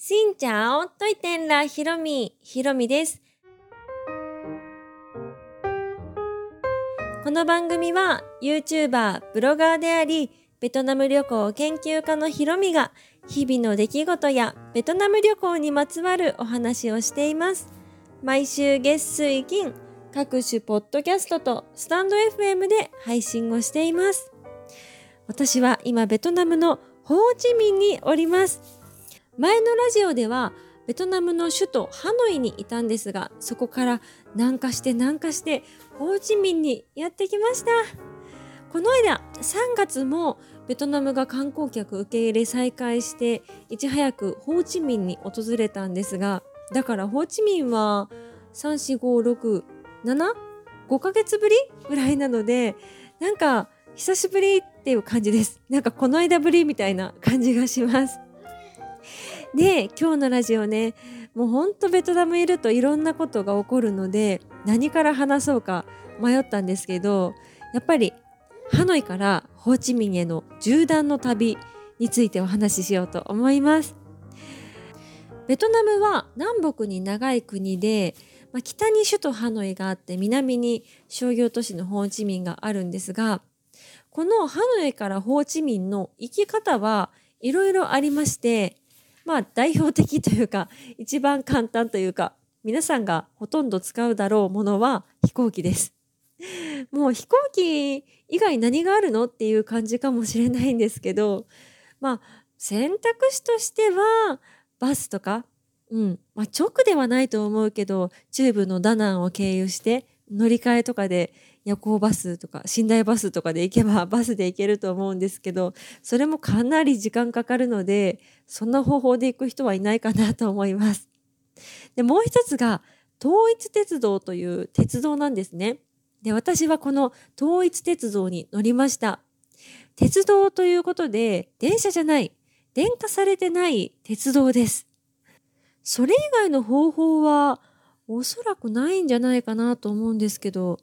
しんちゃおといてんらひろみ、ひろみです。この番組は YouTuber、ブロガーであり、ベトナム旅行研究家のひろみが日々の出来事やベトナム旅行にまつわるお話をしています。毎週月水金、各種ポッドキャストとスタンド FM で配信をしています。私は今ベトナムのホーチミンにおります。前のラジオではベトナムの首都ハノイにいたんですが、そこから南下して南下してホーチミンにやってきました。この間3月もベトナムが観光客受け入れ再開していち早くホーチミンに訪れたんですがだからホーチミンは34567ヶ月ぶりぐらいなのでなんか久しぶりっていう感じですなんかこの間ぶりみたいな感じがしますで今日のラジオねもうほんとベトナムいるといろんなことが起こるので何から話そうか迷ったんですけどやっぱりハノイからホーチミンへの縦断の旅についてお話ししようと思います。ベトナムは南北に長い国で、まあ、北に首都ハノイがあって南に商業都市のホーチミンがあるんですがこのハノイからホーチミンの行き方はいろいろありましてまあ代表的というか 一番簡単というか皆さんがほとんど使うだろうものは飛行機です。もう飛行機以外何があるのっていう感じかもしれないんですけどまあ選択肢としてはバスとか、うんまあ、直ではないと思うけど中部のダナンを経由して乗り換えとかで夜行バスとか寝台バスとかで行けば バスで行けると思うんですけどそれもかなり時間かかるのでそんな方法で行く人はいないかなと思います。でもう一つが統一鉄道という鉄道なんですね。で私はこの統一鉄道に乗りました。鉄道ということで電車じゃない電化されてない鉄道です。それ以外の方法はおそらくないんじゃないかなと思うんですけど、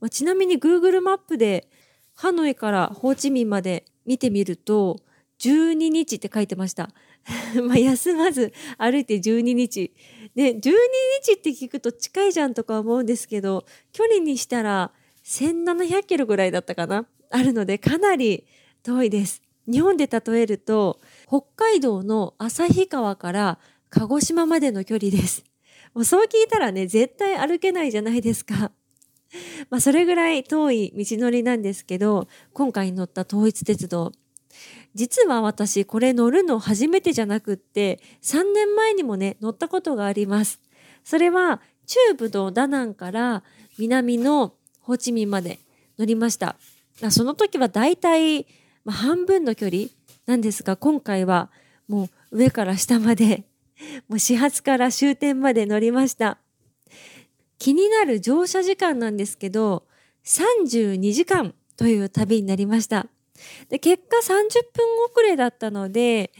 まあ、ちなみに Google マップでハノイからホーチミンまで見てみると12日って書いてました。まあ休まず歩いて12日。で、12日って聞くと近いじゃんとか思うんですけど、距離にしたら1700キロぐらいだったかなあるのでかなり遠いです。日本で例えると、北海道の旭川から鹿児島までの距離です。もうそう聞いたらね、絶対歩けないじゃないですか。まあそれぐらい遠い道のりなんですけど、今回乗った統一鉄道。実は私これ乗るの初めてじゃなくって3年前にもね乗ったことがあります。それは中部のダナンから南のホーチミンまで乗りました。その時はだいたい半分の距離なんですが今回はもう上から下までもう始発から終点まで乗りました。気になる乗車時間なんですけど32時間という旅になりました。で結果30分遅れだったので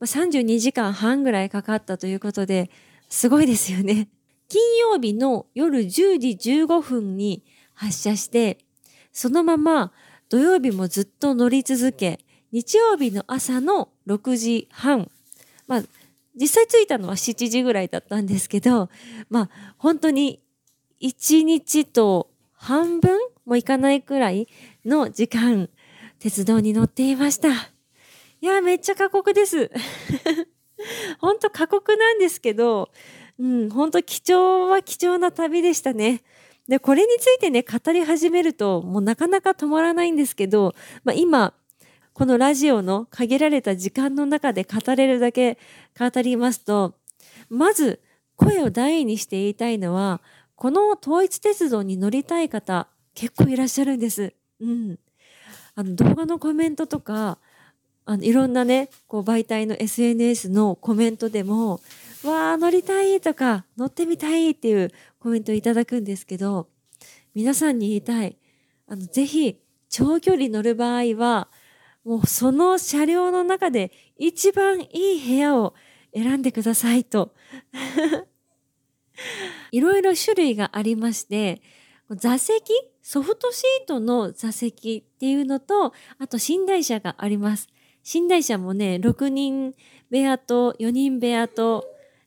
32時間半ぐらいかかったということですごいですよね。金曜日の夜10時15分に発車してそのまま土曜日もずっと乗り続け日曜日の朝の6時半まあ実際着いたのは7時ぐらいだったんですけどまあ本当に1日と半分もいかないくらいの時間鉄道に乗っていました。いや、めっちゃ過酷です。本当過酷なんですけど、うん、本当貴重は貴重な旅でしたね。で、これについてね、語り始めると、もうなかなか止まらないんですけど、まあ、今、このラジオの限られた時間の中で語れるだけ語りますと、まず声を大にして言いたいのは、この統一鉄道に乗りたい方、結構いらっしゃるんです。うん。あの動画のコメントとかあのいろんなねこう媒体の SNS のコメントでも「わあ乗りたい」とか「乗ってみたい」っていうコメントをいただくんですけど皆さんに言いたいあのぜひ長距離乗る場合はもうその車両の中で一番いい部屋を選んでくださいといろいろ種類がありまして座席ソフトシートの座席っていうのとあと寝台車があります寝台車もね、6人部屋と4人部屋と、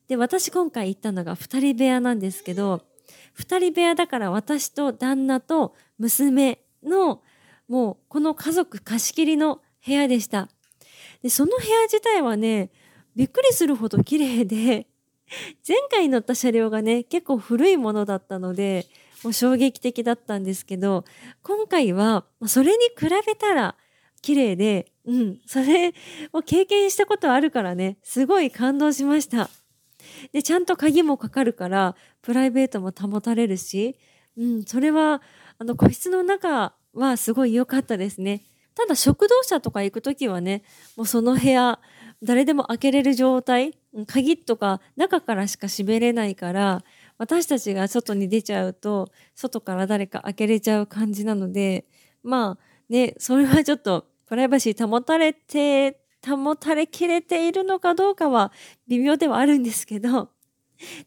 で、私今回行ったのが2人部屋なんですけど、2人部屋だから私と旦那と娘の、もうこの家族貸し切りの部屋でした。で、その部屋自体はね、びっくりするほど綺麗で、前回乗った車両がね、結構古いものだったので、もう衝撃的だったんですけど、今回は、それに比べたら綺麗で、うん、それを経験したことあるからね、すごい感動しました。で、ちゃんと鍵もかかるから、プライベートも保たれるし、うん、それは、あの、個室の中はすごい良かったですね。ただ、食堂車とか行くときはね、もうその部屋、誰でも開けれる状態、鍵とか中からしか閉めれないから、私たちが外に出ちゃうと、外から誰か開けれちゃう感じなので、まあね、それはちょっとプライバシー保たれて、保たれきれているのかどうかは微妙ではあるんですけど、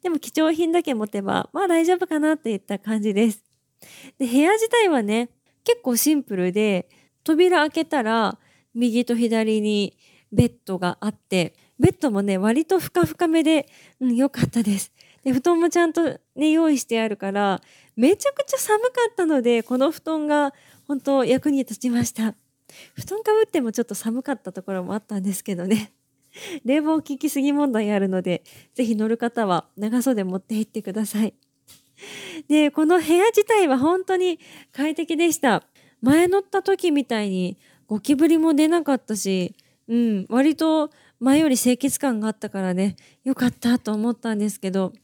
でも貴重品だけ持てば、まあ大丈夫かなっていった感じです。で、部屋自体はね、結構シンプルで、扉開けたら右と左にベッドがあって、ベッドもね、割とふかふかめで、うん、良かったです。で、布団もちゃんとね、用意してあるから、めちゃくちゃ寒かったので、この布団が本当役に立ちました。布団かぶってもちょっと寒かったところもあったんですけどね。冷房効きすぎ問題あるので、ぜひ乗る方は長袖持って行ってください。で、この部屋自体は本当に快適でした。前乗った時みたいにゴキブリも出なかったし、うん、割と前より清潔感があったからね、よかったと思ったんですけど、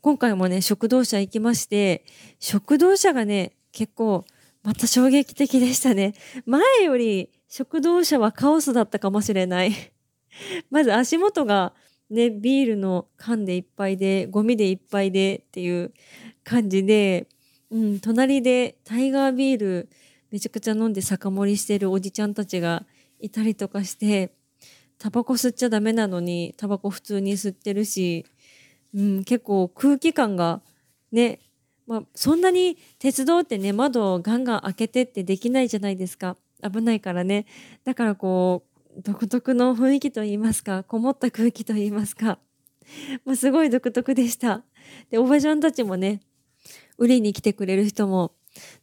今回もね、食堂車行きまして、食堂車がね、結構また衝撃的でしたね。前より食堂車はカオスだったかもしれない。まず足元がね、ビールの缶でいっぱいで、ゴミでいっぱいでっていう感じで、うん、隣でタイガービールめちゃくちゃ飲んで酒盛りしてるおじちゃんたちがいたりとかして、タバコ吸っちゃダメなのに、タバコ普通に吸ってるし、うん、結構空気感がね、まあ、そんなに鉄道ってね、窓をガンガン開けてってできないじゃないですか。危ないからね。だからこう、独特の雰囲気と言いますか、こもった空気と言いますか。もうすごい独特でした。で、おばちゃんたちもね、売りに来てくれる人も、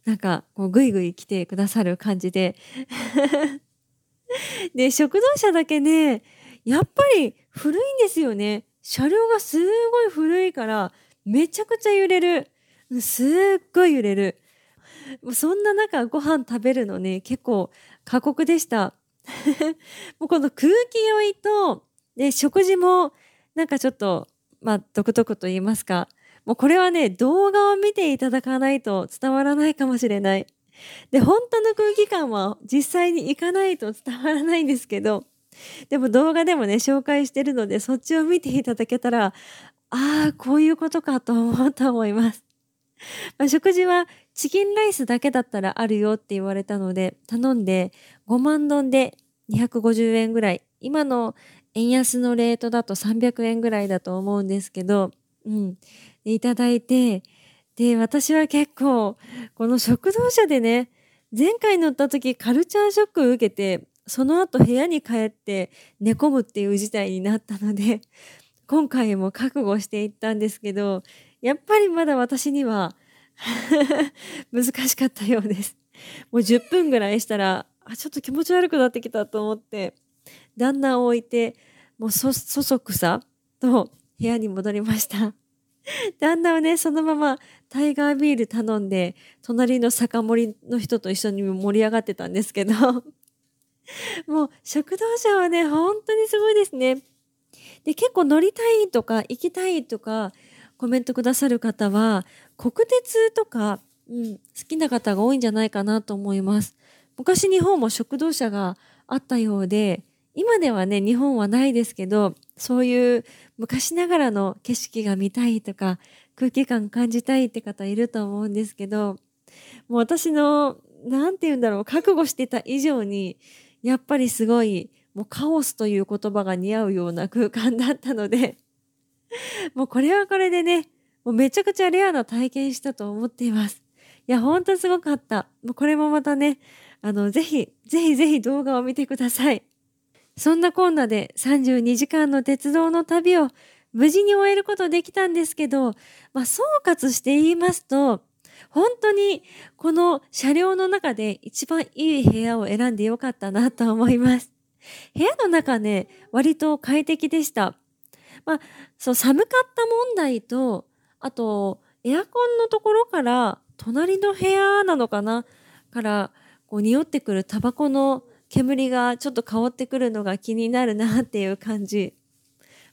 なんか、こう、ぐいぐい来てくださる感じで。で、食堂車だけね、やっぱり古いんですよね。車両がすごい古いから、めちゃくちゃ揺れる。すっごい揺れる。そんな中ご飯食べるのね、結構過酷でした。もうこの空気酔いと、で、食事もなんかちょっと、まあ、独特と言いますか。もうこれはね、動画を見ていただかないと伝わらないかもしれない。で、本当の空気感は実際に行かないと伝わらないんですけど、でも動画でもね、紹介してるので、そっちを見ていただけたら、ああ、こういうことかと思うと思います。まあ、食事はチキンライスだけだったらあるよって言われたので頼んで5万丼で250円ぐらい今の円安のレートだと300円ぐらいだと思うんですけど、うん、いただいてで私は結構この食堂車でね前回乗った時カルチャーショックを受けてその後部屋に帰って寝込むっていう事態になったので今回も覚悟していったんですけどやっぱりまだ私には 難しかったようです。もう10分ぐらいしたら、あ、ちょっと気持ち悪くなってきたと思って、旦那を置いて、もうそ、そそくさと部屋に戻りました。旦那はね、そのままタイガービール頼んで、隣の酒盛りの人と一緒に盛り上がってたんですけど、もう食堂車はね、本当にすごいですね。で、結構乗りたいとか行きたいとかコメントくださる方は国鉄とか、うん、好きな方が多いんじゃないかなと思います。昔日本も食堂車があったようで今ではね日本はないですけどそういう昔ながらの景色が見たいとか空気感感じたいって方いると思うんですけどもう私の何て言うんだろう覚悟してた以上にやっぱりすごいもうカオスという言葉が似合うような空間だったのでもうこれはこれでね、もうめちゃくちゃレアな体験したと思っています。いや、ほんとすごかった。もうこれもまたね、あの、ぜひ、ぜひぜひ動画を見てください。そんなこんなで32時間の鉄道の旅を無事に終えることできたんですけど、まあ、総括して言いますと、本当にこの車両の中で一番いい部屋を選んでよかったなと思います。部屋の中ね、割と快適でした。まあ、そう、寒かった問題と、あと、エアコンのところから、隣の部屋なのかなから、こう、匂ってくるタバコの煙がちょっと香ってくるのが気になるなっていう感じ。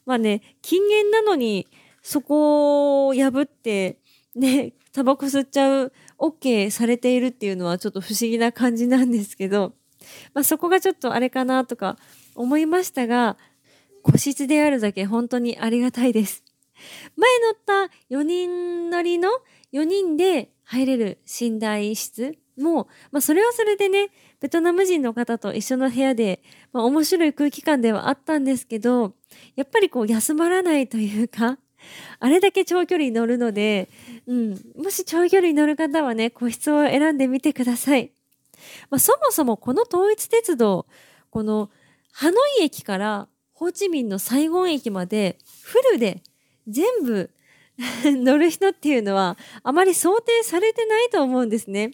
まあね、禁煙なのに、そこを破って、ね、タバコ吸っちゃう、OK されているっていうのはちょっと不思議な感じなんですけど、まあそこがちょっとあれかなとか思いましたが、個室であるだけ本当にありがたいです。前乗った4人乗りの4人で入れる寝台室もう、まあそれはそれでね、ベトナム人の方と一緒の部屋で、まあ面白い空気感ではあったんですけど、やっぱりこう休まらないというか、あれだけ長距離乗るので、うん、もし長距離乗る方はね、個室を選んでみてください。まあ、そもそもこの統一鉄道、このハノイ駅からホーチミンのサイゴン駅までフルで全部 乗る人っていうのはあまり想定されてないと思うんですね。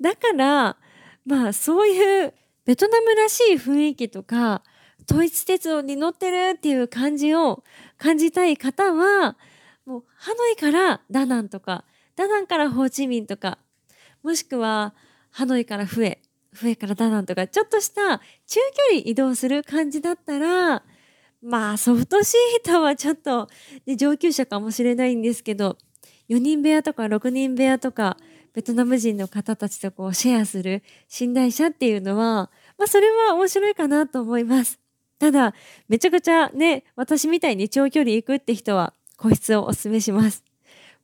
だから、まあそういうベトナムらしい雰囲気とか、統一鉄道に乗ってるっていう感じを感じたい方は、もうハノイからダナンとか、ダナンからホーチミンとか、もしくはハノイからフエ、フエからダナンとか、ちょっとした中距離移動する感じだったら、まあソフトシートはちょっと、ね、上級者かもしれないんですけど、4人部屋とか6人部屋とか、ベトナム人の方たちとこうシェアする寝台車っていうのは、まあそれは面白いかなと思います。ただ、めちゃくちゃね、私みたいに長距離行くって人は個室をお勧めします。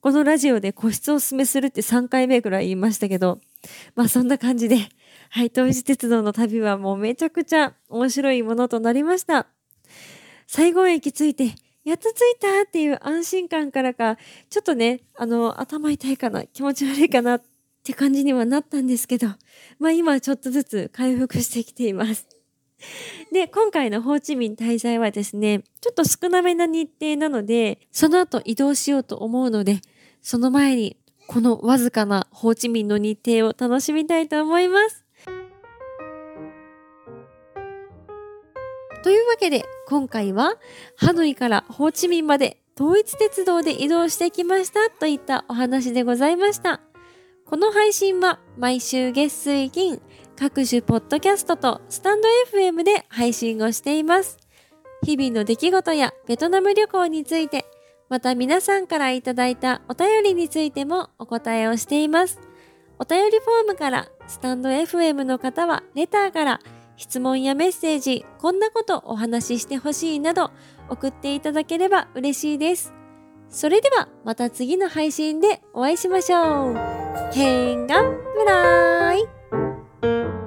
このラジオで個室をお勧めするって3回目くらい言いましたけど、まあそんな感じで、はい、統一鉄道の旅はもうめちゃくちゃ面白いものとなりました。最後駅着いて、やっと着いたっていう安心感からか、ちょっとね、あの、頭痛いかな、気持ち悪いかなって感じにはなったんですけど、まあ今ちょっとずつ回復してきています。で、今回のホーチミン滞在はですね、ちょっと少なめな日程なので、その後移動しようと思うので、その前にこのわずかなホーチミンの日程を楽しみたいと思います。というわけで、今回はハノイからホーチミンまで統一鉄道で移動してきましたといったお話でございました。この配信は毎週月水金各種ポッドキャストとスタンド FM で配信をしています。日々の出来事やベトナム旅行について、また皆さんからいただいたお便りについてもお答えをしています。お便りフォームから、スタンド FM の方はレターから質問やメッセージ、こんなことお話ししてほしいなど送っていただければ嬉しいです。それではまた次の配信でお会いしましょう。変顔ブライ